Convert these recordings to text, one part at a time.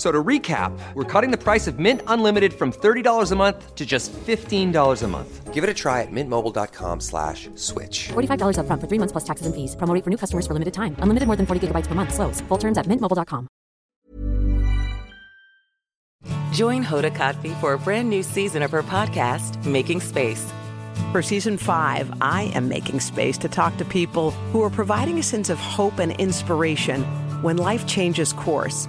So to recap, we're cutting the price of Mint Unlimited from $30 a month to just $15 a month. Give it a try at mintmobile.com slash switch. $45 up front for three months plus taxes and fees. Promo for new customers for limited time. Unlimited more than 40 gigabytes per month. Slows. Full terms at mintmobile.com. Join Hoda Kotb for a brand new season of her podcast, Making Space. For season five, I am making space to talk to people who are providing a sense of hope and inspiration when life changes course.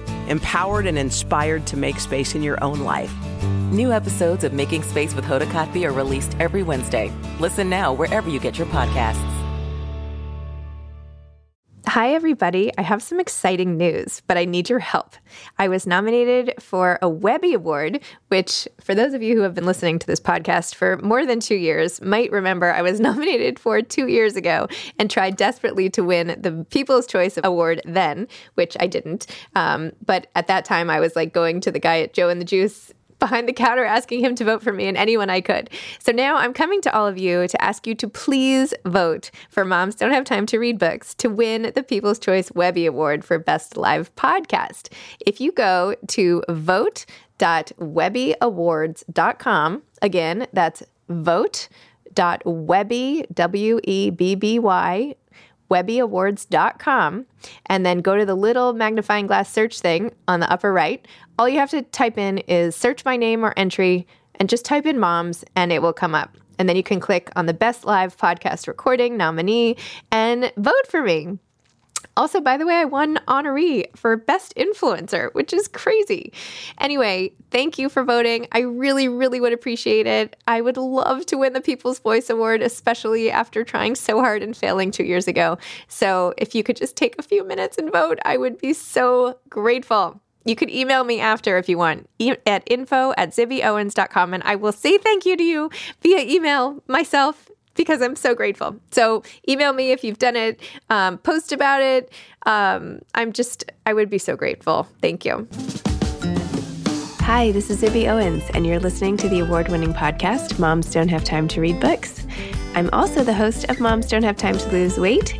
empowered and inspired to make space in your own life. New episodes of Making Space with Hoda Kotb are released every Wednesday. Listen now wherever you get your podcasts. Hi, everybody. I have some exciting news, but I need your help. I was nominated for a Webby Award, which, for those of you who have been listening to this podcast for more than two years, might remember I was nominated for two years ago and tried desperately to win the People's Choice Award then, which I didn't. Um, but at that time, I was like going to the guy at Joe and the Juice behind the counter asking him to vote for me and anyone I could. So now I'm coming to all of you to ask you to please vote for Moms Don't Have Time to Read Books to win the People's Choice Webby Award for Best Live Podcast. If you go to vote.webbyawards.com, again, that's vote.webby, W E B B Y, webbyawards.com and then go to the little magnifying glass search thing on the upper right. All you have to type in is search my name or entry and just type in moms and it will come up. And then you can click on the best live podcast recording nominee and vote for me. Also, by the way, I won honoree for best influencer, which is crazy. Anyway, thank you for voting. I really, really would appreciate it. I would love to win the People's Voice Award, especially after trying so hard and failing two years ago. So if you could just take a few minutes and vote, I would be so grateful. You could email me after if you want at info at zibbyowens.com and I will say thank you to you via email myself because I'm so grateful. So email me if you've done it, um, post about it. Um, I'm just, I would be so grateful. Thank you. Hi, this is Zibby Owens, and you're listening to the award winning podcast, Moms Don't Have Time to Read Books. I'm also the host of Moms Don't Have Time to Lose Weight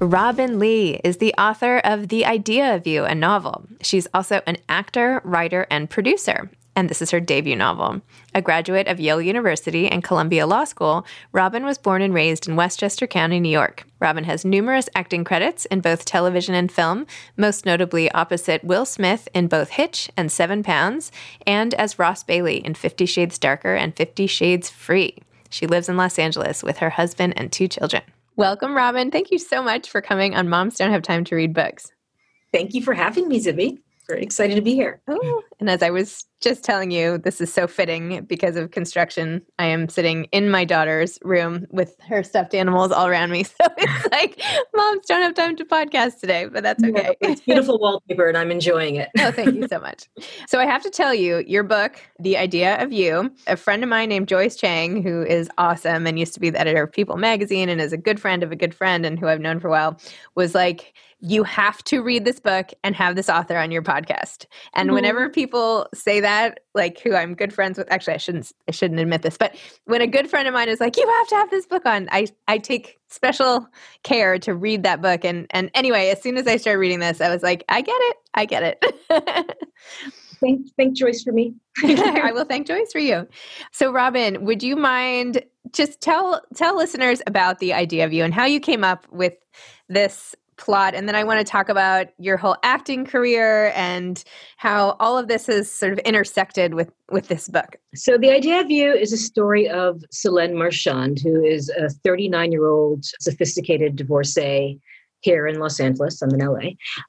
Robinne Lee is the author of The Idea of You, a novel. She's also an actor, writer, and producer. And this is her debut novel. A graduate of Yale University and Columbia Law School, Robinne was born and raised in Westchester County, New York. Robinne has numerous acting credits in both television and film, most notably opposite Will Smith in both Hitch and Seven Pounds, and as Ros Bailey in Fifty Shades Darker and Fifty Shades Freed. She lives in Los Angeles with her husband and two children. Welcome, Robinne. Thank you so much for coming on Moms Don't Have Time to Read Books. Thank you for having me, Zibby. Very excited to be here. Oh, And as I was just telling you, this is so fitting because of construction. I am sitting in my daughter's room with her stuffed animals all around me. So it's like, moms don't have time to podcast today, but that's okay. Yeah, it's beautiful wallpaper and I'm enjoying it. oh, thank you so much. So I have to tell you, your book, The Idea of You, a friend of mine named Joyce Chang, who is awesome and used to be the editor of People magazine and is a good friend of a good friend and who I've known for a while, was like, you have to read this book and have this author on your podcast. And mm-hmm. whenever people say that, like who I'm good friends with, actually I shouldn't I shouldn't admit this, but when a good friend of mine is like, you have to have this book on, I I take special care to read that book. And and anyway, as soon as I started reading this, I was like, I get it, I get it. thank thank Joyce for me. I will thank Joyce for you. So Robinne, would you mind just tell tell listeners about the idea of you and how you came up with this plot and then i want to talk about your whole acting career and how all of this is sort of intersected with with this book. So the idea of you is a story of Solène Marchand who is a 39 year old sophisticated divorcee here in los angeles i'm in la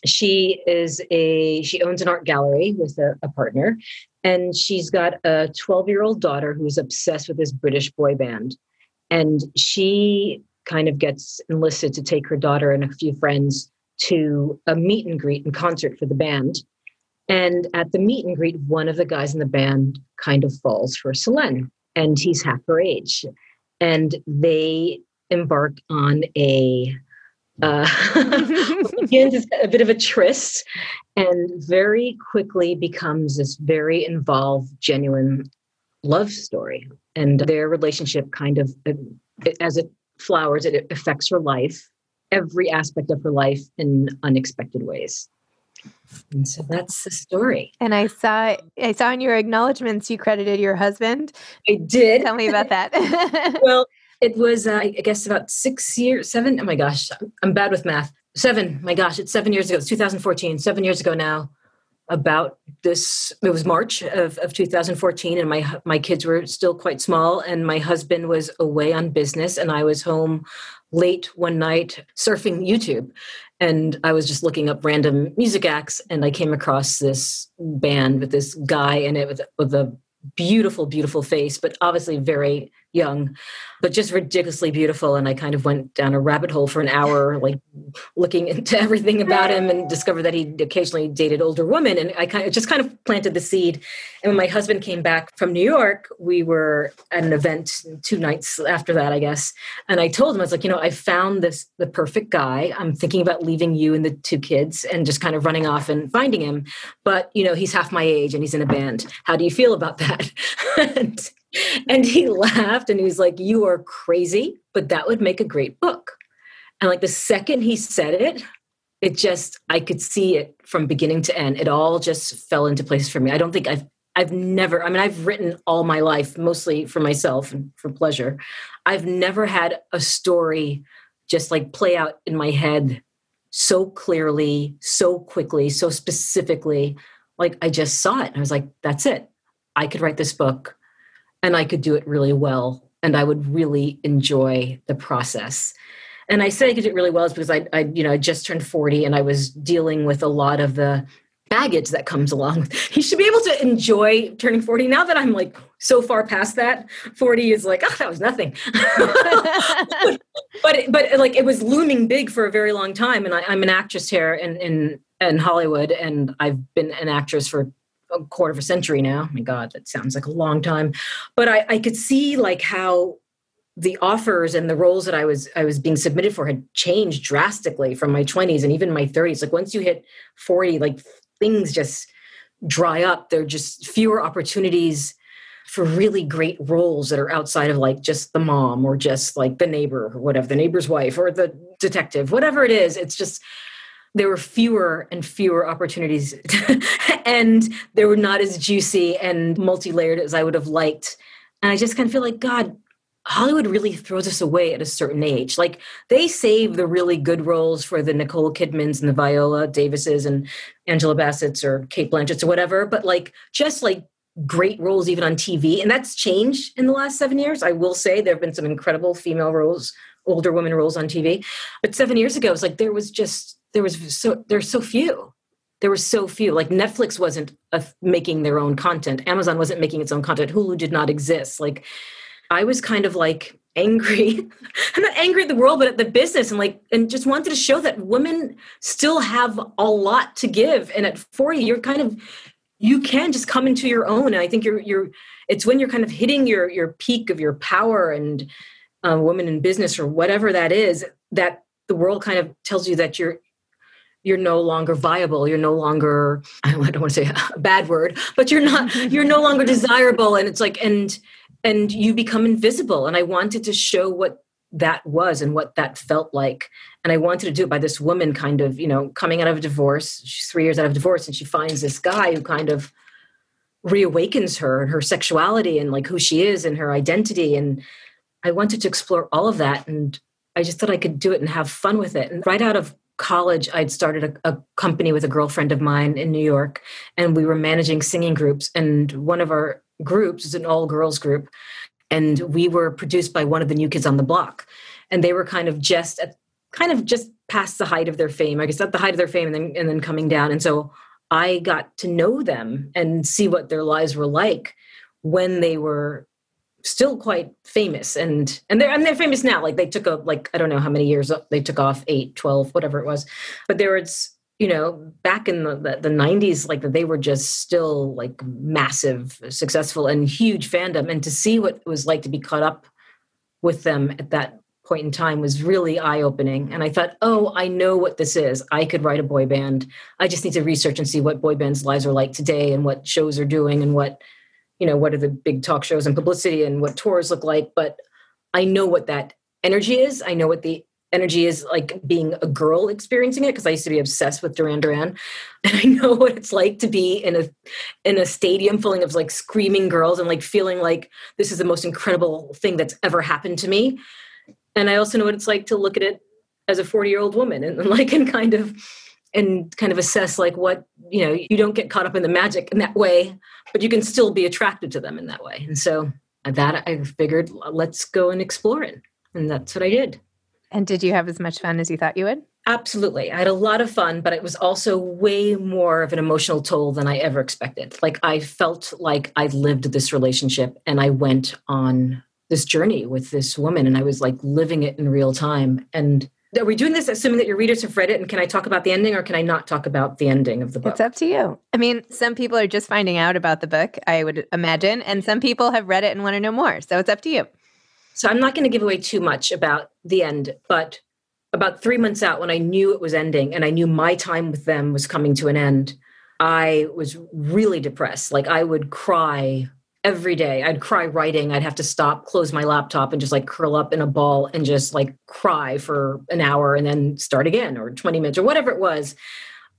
she is a she owns an art gallery with a, a partner and she's got a 12 year old daughter who's obsessed with this british boy band. And she kind of gets enlisted to take her daughter and a few friends to a meet and greet and concert for the band. And at the meet and greet, one of the guys in the band kind of falls for Solène, and he's half her age. And they embark on a uh, begins a bit of a tryst and very quickly becomes this very involved, genuine love story. And their relationship kind of, as it flowers, it affects her life, every aspect of her life in unexpected ways. And so that's the story. And I saw I saw in your acknowledgments you credited your husband. I did. Tell me about that. well, it was uh, I guess about six years, seven. Oh my gosh, I'm bad with math. Seven. My gosh, it's seven years ago. It's 2014. Seven years ago now about this it was march of, of 2014 and my my kids were still quite small and my husband was away on business and i was home late one night surfing youtube. And i was just looking up random music acts and i came across this band with this guy in it with, with a beautiful beautiful face but obviously very young, but just ridiculously beautiful. And I kind of went down a rabbit hole for an hour, like looking into everything about him and discovered that he occasionally dated older women. And I kind of just kind of planted the seed. And when my husband came back from New York, we were at an event two nights after that, I guess. And I told him, I was like, you know, I found this the perfect guy. I'm thinking about leaving you and the two kids and just kind of running off and finding him. But, you know, he's half my age and he's in a band. How do you feel about that? and and he laughed and he was like, You are crazy, but that would make a great book. And like the second he said it, it just, I could see it from beginning to end. It all just fell into place for me. I don't think I've, I've never, I mean, I've written all my life, mostly for myself and for pleasure. I've never had a story just like play out in my head so clearly, so quickly, so specifically. Like I just saw it. I was like, that's it. I could write this book and I could do it really well and I would really enjoy the process. And I say I could do it really well is because I, I, you know, I just turned 40 and I was dealing with a lot of the baggage that comes along. You should be able to enjoy turning 40. Now that I'm like so far past that, 40 is like, oh, that was nothing. but, but like it was looming big for a very long time. And I, am an actress here in, in, in Hollywood and I've been an actress for a quarter of a century now. My God, that sounds like a long time. But I, I could see like how the offers and the roles that I was I was being submitted for had changed drastically from my 20s and even my 30s. Like once you hit 40, like things just dry up. There are just fewer opportunities for really great roles that are outside of like just the mom or just like the neighbor or whatever, the neighbor's wife or the detective, whatever it is. It's just there were fewer and fewer opportunities. And they were not as juicy and multi-layered as i would have liked. And i just kind of feel like god hollywood really throws us away at a certain age. Like they save the really good roles for the nicole kidmans and the viola davises and angela bassett's or cate blanchett's or whatever but like just like great roles even on tv and that's changed in the last seven years i will say. There have been some incredible female roles older women roles on tv but seven years ago it was like there was just there was so there's so few there were so few. Like Netflix wasn't making their own content. Amazon wasn't making its own content. Hulu did not exist. Like I was kind of like angry. I'm not angry at the world, but at the business and like and just wanted to show that women still have a lot to give. And at 40, you're kind of you can just come into your own. And I think you're you're it's when you're kind of hitting your your peak of your power and uh, women in business or whatever that is that the world kind of tells you that you're you're no longer viable you're no longer i don't want to say a bad word but you're not you're no longer desirable and it's like and and you become invisible and i wanted to show what that was and what that felt like and i wanted to do it by this woman kind of you know coming out of a divorce she's three years out of divorce and she finds this guy who kind of reawakens her and her sexuality and like who she is and her identity and i wanted to explore all of that and i just thought i could do it and have fun with it and right out of college, I'd started a, a, company with a girlfriend of mine in New York, and we were managing singing groups. And one of our groups is an all girls group, and we were produced by one of the new kids on the block, and they were kind of just at, kind of just past the height of their fame. I guess at the height of their fame, and then and then coming down. And so I got to know them and see what their lives were like when they were still quite famous and and they're and they're famous now. Like they took a like i don't know how many years they took off 8 12 whatever it was. But there was you know back in the, the, the 90s like they were just still like massive successful and huge fandom. And to see what it was like to be caught up with them at that point in time was really eye-opening. And i thought oh i know what this is. I could write a boy band. I just need to research and see what boy bands lives are like today and what shows are doing and what you know what are the big talk shows and publicity and what tours look like but i know what that energy is. I know what the energy is like being a girl experiencing it because i used to be obsessed with duran duran. And i know what it's like to be in a in a stadium full of like screaming girls and like feeling like this is the most incredible thing that's ever happened to me. And i also know what it's like to look at it as a 40 year old woman and, and like and kind of and kind of assess like what you know you don't get caught up in the magic in that way but you can still be attracted to them in that way. And so uh, that i figured uh, let's go and explore it. And that's what i did. And did you have as much fun as you thought you would? Absolutely. I had a lot of fun but it was also way more of an emotional toll than i ever expected. Like i felt like i lived this relationship and i went on this journey with this woman and i was like living it in real time. And are we doing this assuming that your readers have read it? And can I talk about the ending or can I not talk about the ending of the book? It's up to you. I mean, some people are just finding out about the book, I would imagine, and some people have read it and want to know more. So it's up to you. So I'm not going to give away too much about the end, but about three months out, when I knew it was ending and I knew my time with them was coming to an end, I was really depressed. Like I would cry every day. I'd cry writing. I'd have to stop, close my laptop, and just like curl up in a ball and just like cry for an hour and then start again or 20 minutes or whatever it was.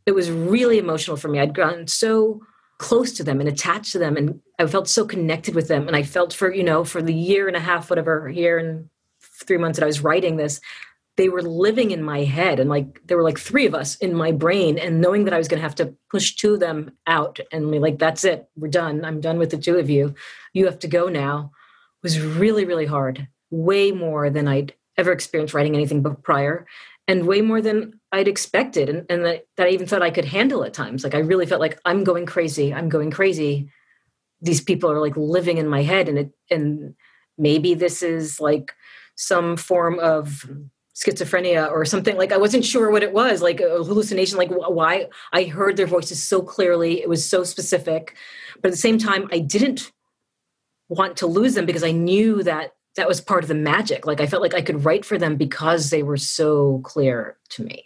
It was really emotional for me. I'd gotten so close to them and attached to them and I felt so connected with them. And I felt for, you know, for the year and a half, whatever, year and three months that I was writing this, they were living in my head and like there were like three of us in my brain and knowing that i was going to have to push two of them out and be like that's it. We're done. I'm done with the two of you. You have to go now. Was really really hard. Way more than i'd ever experienced writing anything prior and way more than i'd expected and, and that, that i even thought i could handle at times. Like i really felt like i'm going crazy. I'm going crazy. These people are like living in my head and it and maybe this is like some form of schizophrenia or something like i wasn't sure what it was like a hallucination like why i heard their voices so clearly it was so specific but at the same time i didn't want to lose them because i knew that that was part of the magic like i felt like i could write for them because they were so clear to me.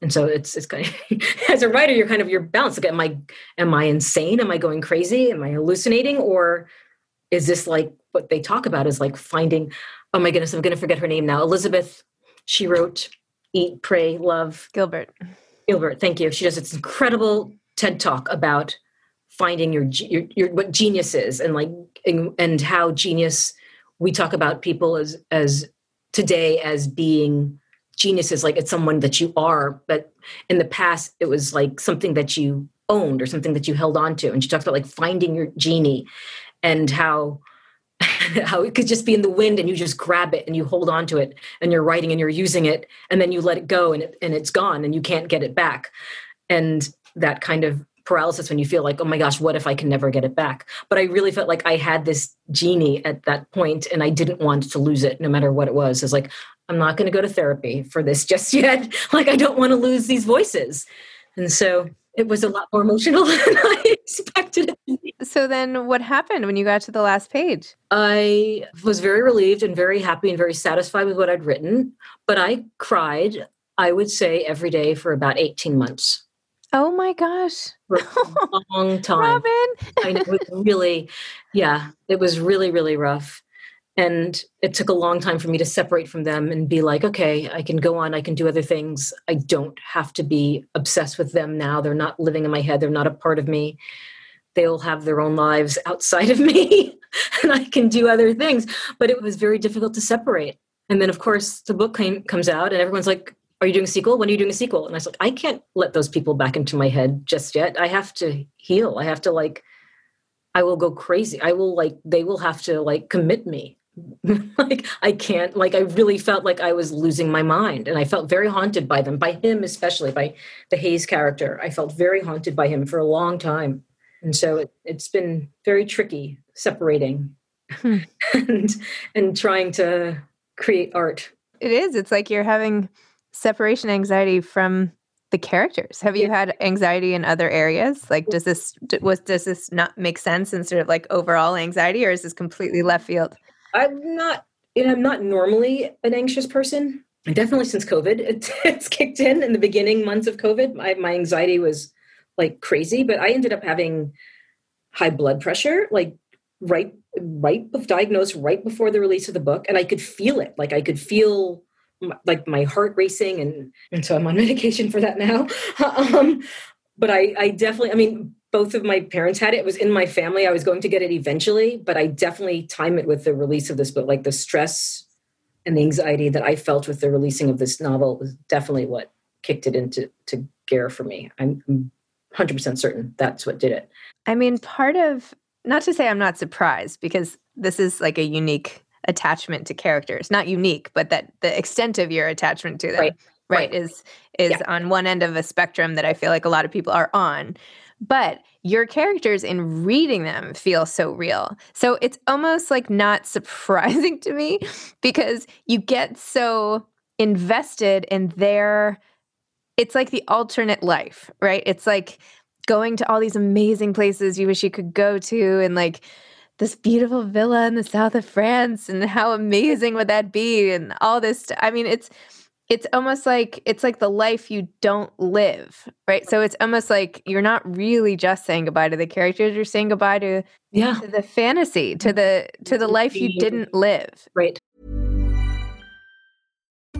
And so it's it's kind of as a writer you're kind of you're balanced like am i am i insane? Am i going crazy? Am i hallucinating? Or is this like what they talk about is like finding oh my goodness i'm going to forget her name now elizabeth she wrote Eat, Pray, Love. Gilbert. Gilbert, thank you. She does this incredible TED talk about finding your, your, your what genius is and like and, and how genius we talk about people as as today as being geniuses like it's someone that you are but in the past it was like something that you owned or something that you held on to and she talks about like finding your genie and how how it could just be in the wind and you just grab it and you hold on to it and you're writing and you're using it and then you let it go and it, and it's gone and you can't get it back and that kind of paralysis when you feel like, oh my gosh, what if I can never get it back? But I really felt like I had this genie at that point and I didn't want to lose it no matter what it was. It's like, I'm not going to go to therapy for this just yet. like, I don't want to lose these voices. And so it was a lot more emotional than I expected So then what happened when you got to the last page? I was very relieved and very happy and very satisfied with what I'd written, but I cried, I would say, every day for about 18 months. Oh my gosh. For a long time. Robinne. I know, it was really, yeah, it was really, really rough. And it took a long time for me to separate from them and be like, okay, I can go on, I can do other things. I don't have to be obsessed with them now. They're not living in my head, they're not a part of me. They'll have their own lives outside of me and I can do other things. But it was very difficult to separate. And then, of course, the book came, comes out and everyone's like, are you doing a sequel? When are you doing a sequel? And I was like, I can't let those people back into my head just yet. I have to heal. I have to like, I will go crazy. I will like, they will have to like commit me like I can't like I really felt like I was losing my mind and I felt very haunted by them by him especially by the Hayes character I felt very haunted by him for a long time and so it, has been very tricky separating hmm. and and trying to create art it is it's like you're having separation anxiety from the characters have you had anxiety in other areas like does this was does this not make sense in sort of like overall anxiety or is this completely left field I'm not, you know, I'm not normally an anxious person. Definitely since COVID, it, it's kicked in in the beginning months of COVID. My, my anxiety was like crazy, but I ended up having high blood pressure, like right, right, diagnosed right before the release of the book. And I could feel it. Like I could feel like my heart racing and, and so I'm on medication for that now. um, but I, I definitely, I mean, both of my parents had it. It was in my family. I was going to get it eventually, but I definitely time it with the release of this book. Like the stress and the anxiety that I felt with the releasing of this novel was definitely what kicked it into to gear for me. I'm 100% certain that's what did it. I mean, part of not to say I'm not surprised because this is like a unique attachment to characters. Not unique, but that the extent of your attachment to them. Right. Right, right. is is yeah. on one end of a spectrum that I feel like a lot of people are on but your characters in reading them feel so real. So it's almost like not surprising to me because you get so invested in their it's like the alternate life, right? It's like going to all these amazing places you wish you could go to and like this beautiful villa in the south of France and how amazing would that be and all this st- I mean it's it's almost like it's like the life you don't live right? So it's almost like you're not really just saying goodbye to the characters you're saying goodbye to yeah. to the fantasy to the to the life you didn't live. Right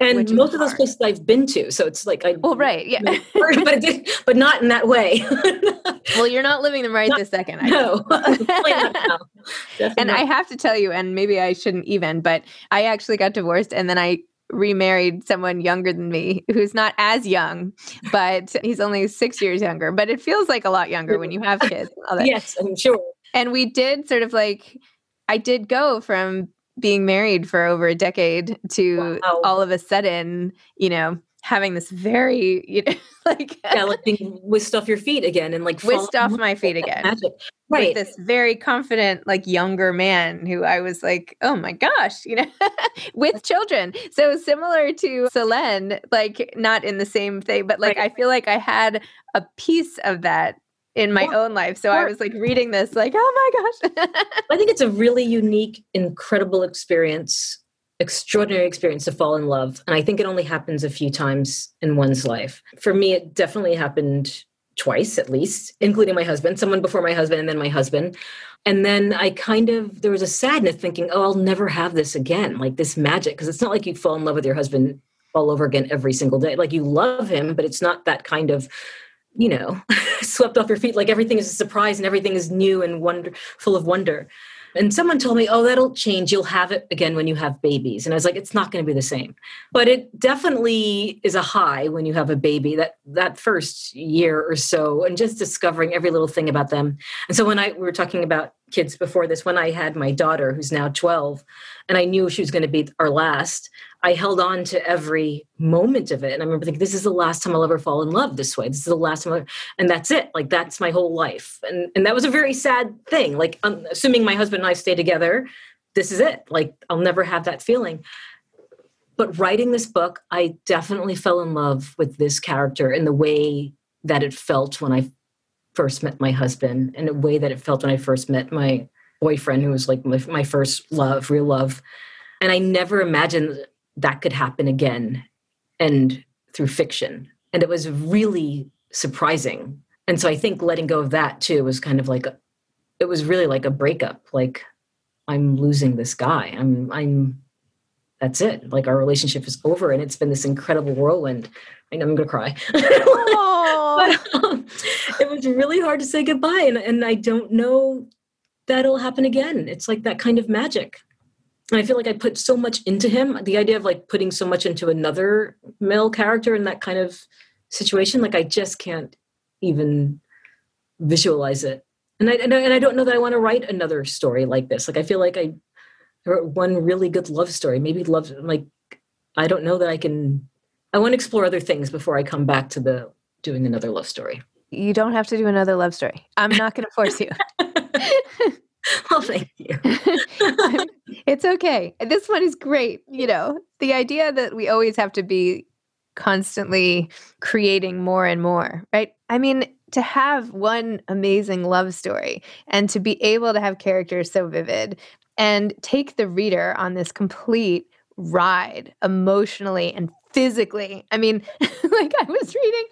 And most of those places I've been to, so it's like I well, right, yeah, but did, but not in that way. well, you're not living them right not, this second. I no, and I have to tell you, and maybe I shouldn't even, but I actually got divorced, and then I remarried someone younger than me who's not as young, but he's only six years younger. But it feels like a lot younger when you have kids. yes, I'm sure. And we did sort of like, I did go from being married for over a decade to wow. all of a sudden, you know, having this very, you know, like yeah, like being whisked off your feet again and like whisked off my feet again. Magic. Right. This very confident, like younger man who I was like, oh my gosh, you know, with children. So similar to Solène, like not in the same thing, but like right. I feel like I had a piece of that in my yeah. own life. So I was like reading this, like, oh my gosh. I think it's a really unique, incredible experience, extraordinary experience to fall in love. And I think it only happens a few times in one's life. For me, it definitely happened twice at least, including my husband, someone before my husband, and then my husband. And then I kind of, there was a sadness thinking, oh, I'll never have this again, like this magic. Because it's not like you fall in love with your husband all over again every single day. Like you love him, but it's not that kind of you know, swept off your feet like everything is a surprise and everything is new and wonder full of wonder. And someone told me, oh, that'll change. You'll have it again when you have babies. And I was like, it's not going to be the same. But it definitely is a high when you have a baby, that that first year or so, and just discovering every little thing about them. And so when I we were talking about kids before this, when I had my daughter, who's now 12, and I knew she was going to be our last, I held on to every moment of it. And I remember thinking, this is the last time I'll ever fall in love this way. This is the last time, I'll, and that's it. Like that's my whole life. And and that was a very sad thing. Like um, assuming my husband and I stay together, this is it. Like I'll never have that feeling. But writing this book, I definitely fell in love with this character in the way that it felt when I first met my husband, and the way that it felt when I first met my boyfriend, who was like my, my first love, real love. And I never imagined that could happen again and through fiction. And it was really surprising. And so I think letting go of that too was kind of like a, it was really like a breakup. Like I'm losing this guy. I'm I'm that's it. Like our relationship is over and it's been this incredible whirlwind. I know I'm gonna cry. but, um, it was really hard to say goodbye. And, and I don't know that'll happen again. It's like that kind of magic. And I feel like I put so much into him. The idea of like putting so much into another male character in that kind of situation, like I just can't even visualize it. And I, and I, and I don't know that I want to write another story like this. Like I feel like I wrote one really good love story. Maybe love, like I don't know that I can. I want to explore other things before I come back to the doing another love story. You don't have to do another love story. I'm not going to force you. well, thank you. it's okay. This one is great. You know, the idea that we always have to be constantly creating more and more, right? I mean, to have one amazing love story and to be able to have characters so vivid and take the reader on this complete ride emotionally and physically. I mean, like I was reading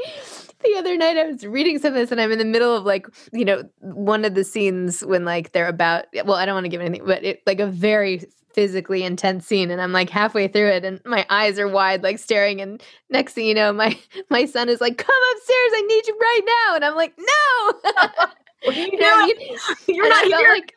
the other night, I was reading some of this and I'm in the middle of like, you know, one of the scenes when like they're about, well, I don't want to give anything, but it like a very physically intense scene and I'm like halfway through it and my eyes are wide like staring and next thing you know my my son is like come upstairs I need you right now and I'm like no What are you doing? You're not here. Like,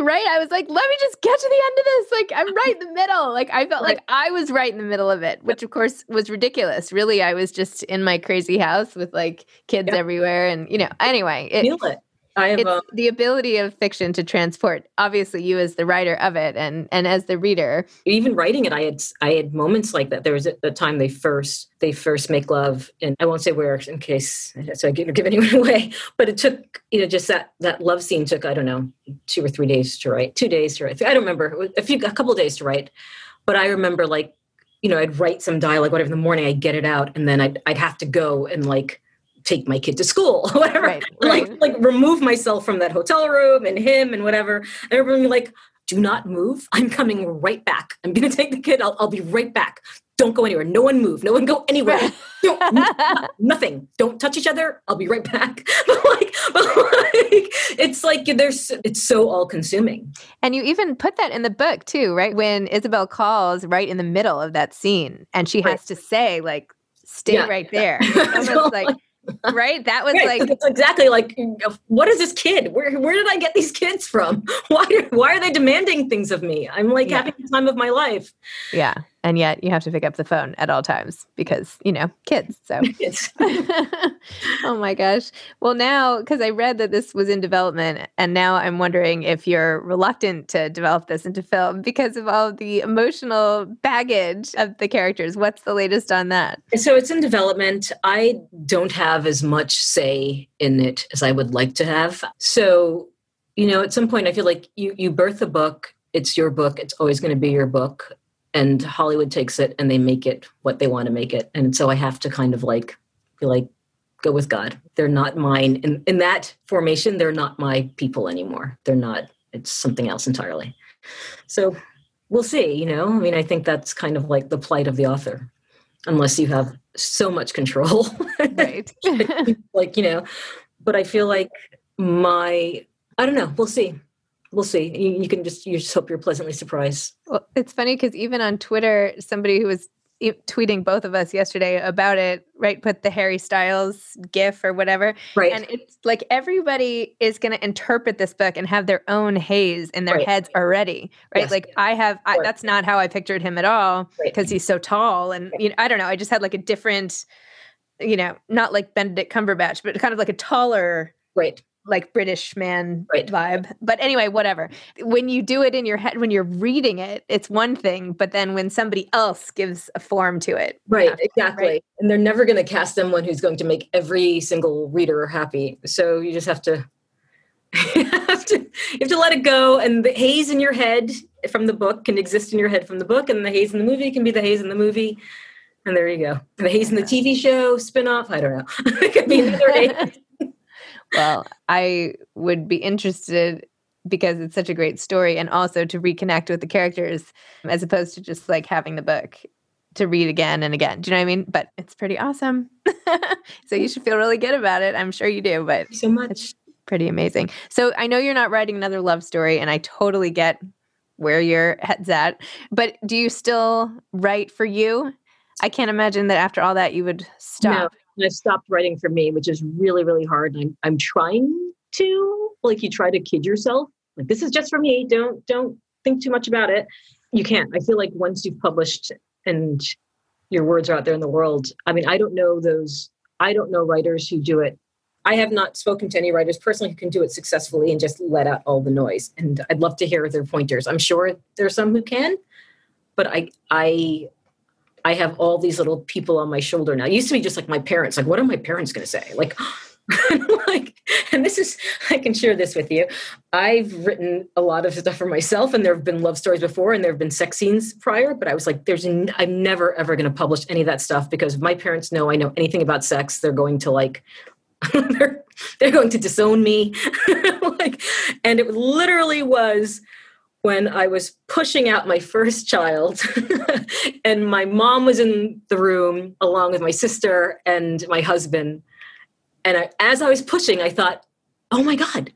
right. I was like, let me just get to the end of this. Like, I'm right in the middle. Like, I felt right. like I was right in the middle of it, which of course was ridiculous. Really, I was just in my crazy house with like kids yep. everywhere. And, you know, anyway, it, feel it. I have it's um, the ability of fiction to transport. Obviously, you as the writer of it, and and as the reader. Even writing it, I had I had moments like that. There was the time they first they first make love, and I won't say where in case so I give, give anyone away. But it took you know just that that love scene took I don't know two or three days to write, two days to write. I don't remember a few a couple days to write, but I remember like you know, I'd write some dialogue, whatever, in the morning, I'd get it out, and then I'd, I'd have to go and like take my kid to school, or whatever. Right, right. Like, like remove myself from that hotel room and him and whatever. And everyone be like, do not move. I'm coming right back. I'm going to take the kid. I'll, I'll be right back. Don't go anywhere. No one move. No one go anywhere. Nothing. Don't touch each other. I'll be right back. But like, but like, it's like there's, it's so all consuming. And you even put that in the book too, right? When Isabel calls right in the middle of that scene and she has to say, like, stay Yeah. right there. Almost like, right? That was Right, like, it's exactly like what is this kid? Where where did I get these kids from? Why why are they demanding things of me? I'm like Yeah. having the time of my life. yeah. And yet you have to pick up the phone at all times because, you know, kids. So. It's oh my gosh. Well, now, because I read that this was in development, and now I'm wondering if you're reluctant to develop this into film because of all the emotional baggage of the characters. What's the latest on that? so it's in development. I don't have as much say in it as I would like to have. So, you know, at some point I feel like you you birth a book, it's your book, it's always going to be your book. And Hollywood takes it and they make it what they want to make it. And so I have to kind of like be like, go with God. They're not mine. In in that formation, they're not my people anymore. They're not, it's something else entirely. So we'll see, you know. I mean, I think that's kind of like the plight of the author. Unless you have so much control. Right. like, you know, but I feel like my I don't know, we'll see. We'll see. You, you can just you just hope you're pleasantly surprised. well, it's funny because even on Twitter, somebody who was e- tweeting both of us yesterday about it, right? Put the Harry Styles gif or whatever. Right. And it's like everybody is going to interpret this book and have their own Hayes in their Right. heads already, right? Yes. Like I have, I, that's not how I pictured him at all because he's so tall. And, you know, I don't know. I just had like a different, you know, not like Benedict Cumberbatch, but kind of like a taller, right. Like British man Right. vibe. But anyway, whatever. When you do it in your head, when you're reading it, it's one thing. But then when somebody else gives a form to it, Right, after, exactly. right? And they're never going to cast someone who's going to make every single reader happy. So you just have to, you have to, you have to let it go. And the Hayes in your head from the book can exist in your head from the book, and the Hayes in the movie can be the Hayes in the movie. And there you go. The Hayes in the TV show spin-off, I don't know. it could be another Hayes. well, I would be interested because it's such a great story and also to reconnect with the characters as opposed to just like having the book to read again and again. Do you know what I mean? But it's pretty awesome. so you should feel really good about it. I'm sure you do, but Thank you so much. it's pretty amazing. So I know you're not writing another love story and I totally get where your head's at, but do you still write for you? I can't imagine that after all that you would stop. And I've stopped writing for me, which is really, really hard. And I'm, I'm trying to, like, you try to kid yourself, like, this is just for me. Don't, don't think too much about it. You can't. I feel like once you've published and your words are out there in the world, I mean, I don't know those, I don't know writers who do it. I have not spoken to any writers personally who can do it successfully and just let out all the noise. And I'd love to hear their pointers. I'm sure there are some who can, but I, I, I have all these little people on my shoulder now. It used to be just like my parents. Like, what are my parents going to say? Like, like, and this is, I can share this with you. I've written a lot of stuff for myself, and there have been love stories before, and there have been sex scenes prior. But I was like, there's, n- I'm never ever going to publish any of that stuff because my parents know I know anything about sex, they're going to like, they're, they're going to disown me. like, and it literally was when I was pushing out my first child, and my mom was in the room along with my sister and my husband. And I, as I was pushing, I thought, oh my God,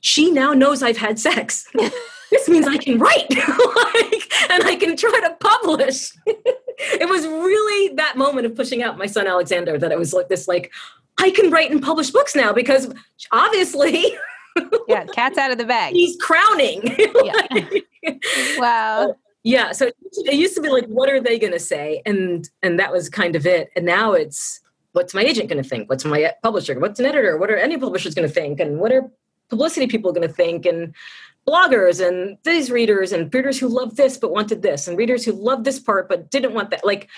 she now knows I've had sex. this means I can write like, and I can try to publish. it was really that moment of pushing out my son Alexander that it was like this like, I can write and publish books now because obviously Yeah, cat's out of the bag. he's crowning. Yeah. Wow. yeah so it used to be like what are they going to say? And and that was kind of it. And now it's what's my agent going to think? What's my publisher? What's an editor? What are any publishers going to think? And what are publicity people going to think? And bloggers and these readers and readers who love this but wanted this and readers who love this part but didn't want that. Like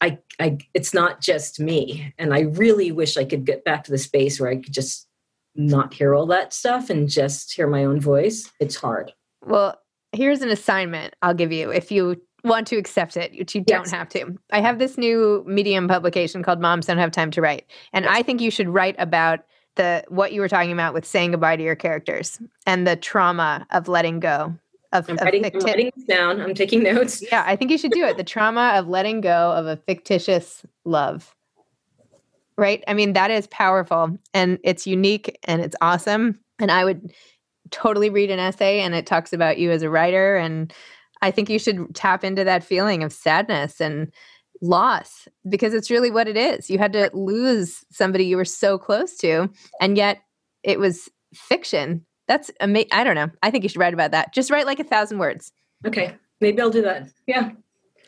I, I it's not just me. And i really wish i could get back to the space where i could just not hear all that stuff and just hear my own voice it's hard Well, here's an assignment I'll give you if you want to accept it, which you don't Yes. have to. I have this new Medium publication called Moms Don't Have Time to Write. And I think you should write about the what you were talking about with saying goodbye to your characters and the trauma of letting go of, I'm of writing, I'm writing this down. I'm taking notes. Yeah, I think you should do it. The trauma of letting go of a fictitious love. Right? I mean, that is powerful and it's unique and it's awesome. And I would totally read an essay and it talks about you as a writer. And I think you should tap into that feeling of sadness and loss because it's really what it is. You had to lose somebody you were so close to, and yet it was fiction. That's amazing. I don't know. I think you should write about that. Just write like a thousand words. Okay, maybe I'll do that. Yeah.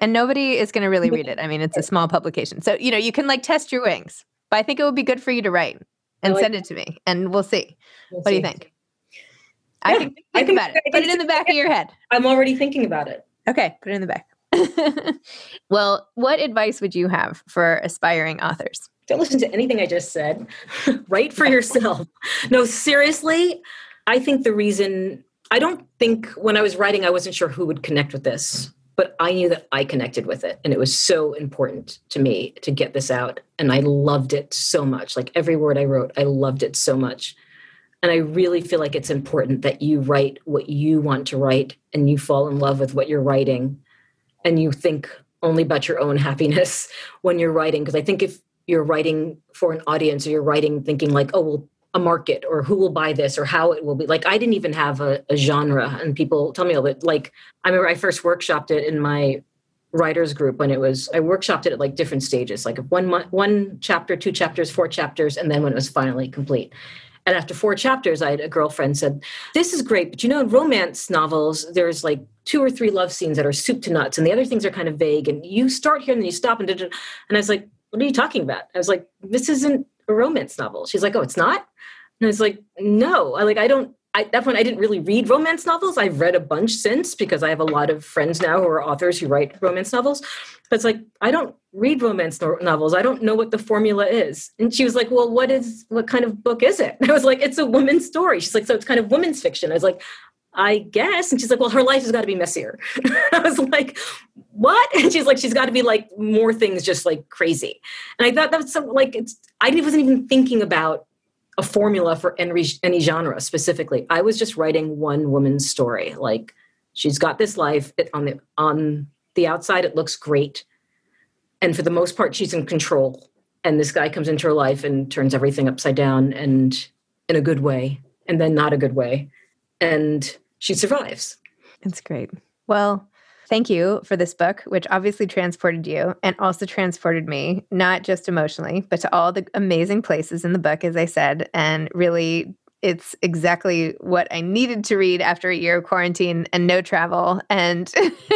And nobody is going to really read it. I mean, it's a small publication. So, you know, you can like test your wings, but I think it would be good for you to write and like send it to me and we'll see. We'll what do you think? I Yeah, think, I think think- about it. Put it in the back of your head. I'm already thinking about it. Okay, put it in the back. well, what advice would you have for aspiring authors? Don't listen to anything I just said. Write for yourself. No, seriously, I think the reason I don't think when I was writing, I wasn't sure who would connect with this, but I knew that I connected with it. And it was so important to me to get this out. And I loved it so much. Like every word I wrote, I loved it so much. And I really feel like it's important that you write what you want to write and you fall in love with what you're writing and you think only about your own happiness when you're writing. Because I think if you're writing for an audience or you're writing thinking like, oh, well, a market or who will buy this or how it will be. Like I didn't even have a, a genre and people tell me all that. Like I remember I first workshopped it in my writers group when it was I workshopped it at like different stages, like one month, one chapter, two chapters, four chapters, and then when it was finally complete. And after four chapters, I had a girlfriend said, "This is great, but you know, in romance novels, there's like two or three love scenes that are soup to nuts, and the other things are kind of vague. And you start here and then you stop." And and I was like, "What are you talking about?" I was like, "This isn't a romance novel." She's like, "Oh, it's not." And I was like, "No, I like I don't." I, at that point, I didn't really read romance novels. I've read a bunch since because I have a lot of friends now who are authors who write romance novels. But it's like I don't read romance no- novels. I don't know what the formula is. And she was like, "Well, what is what kind of book is it?" And I was like, "It's a woman's story." She's like, "So it's kind of women's fiction." I was like, "I guess." And she's like, "Well, her life has got to be messier." I was like, "What?" And she's like, "She's got to be like more things, just like crazy." And I thought that was so like it's. I wasn't even thinking about a formula for any, any genre specifically. I was just writing one woman's story. Like she's got this life it, on the on the outside, it looks great, and for the most part, she's in control. And this guy comes into her life and turns everything upside down, and in a good way, and then not a good way, and she survives. It's great. Well, thank you for this book, which obviously transported you and also transported me, not just emotionally, but to all the amazing places in the book, as I said. And really, it's exactly what I needed to read after a year of quarantine and no travel. And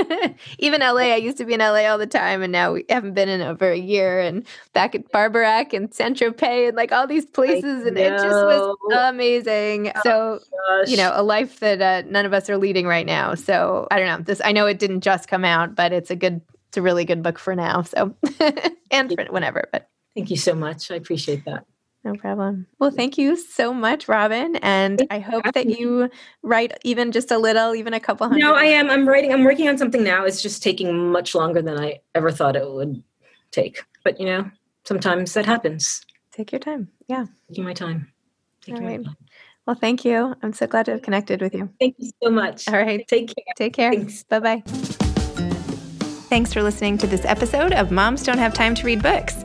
even LA, I used to be in LA all the time, and now we haven't been in over a year. And back at Barbarac and Saint Tropez and like all these places. And it just was amazing. So, you know, a life that uh, none of us are leading right now. So I don't know. This I know it didn't just come out, but it's a good, it's a really good book for now. So and for whenever, but Thank you so much. I appreciate that. No problem. Well, thank you so much, Robinne, and I hope that me. you write even just a little, even a couple hundred. No, I am. I'm writing. I'm working on something now. It's just taking much longer than I ever thought it would take. But you know, sometimes that happens. Take your time. Yeah. Taking my time. Taking All right. time. Well, thank you. I'm so glad to have connected with you. Thank you so much. All right. Take care. Take care. Thanks. Bye bye. Thanks for listening to this episode of Moms Don't Have Time to Read Books.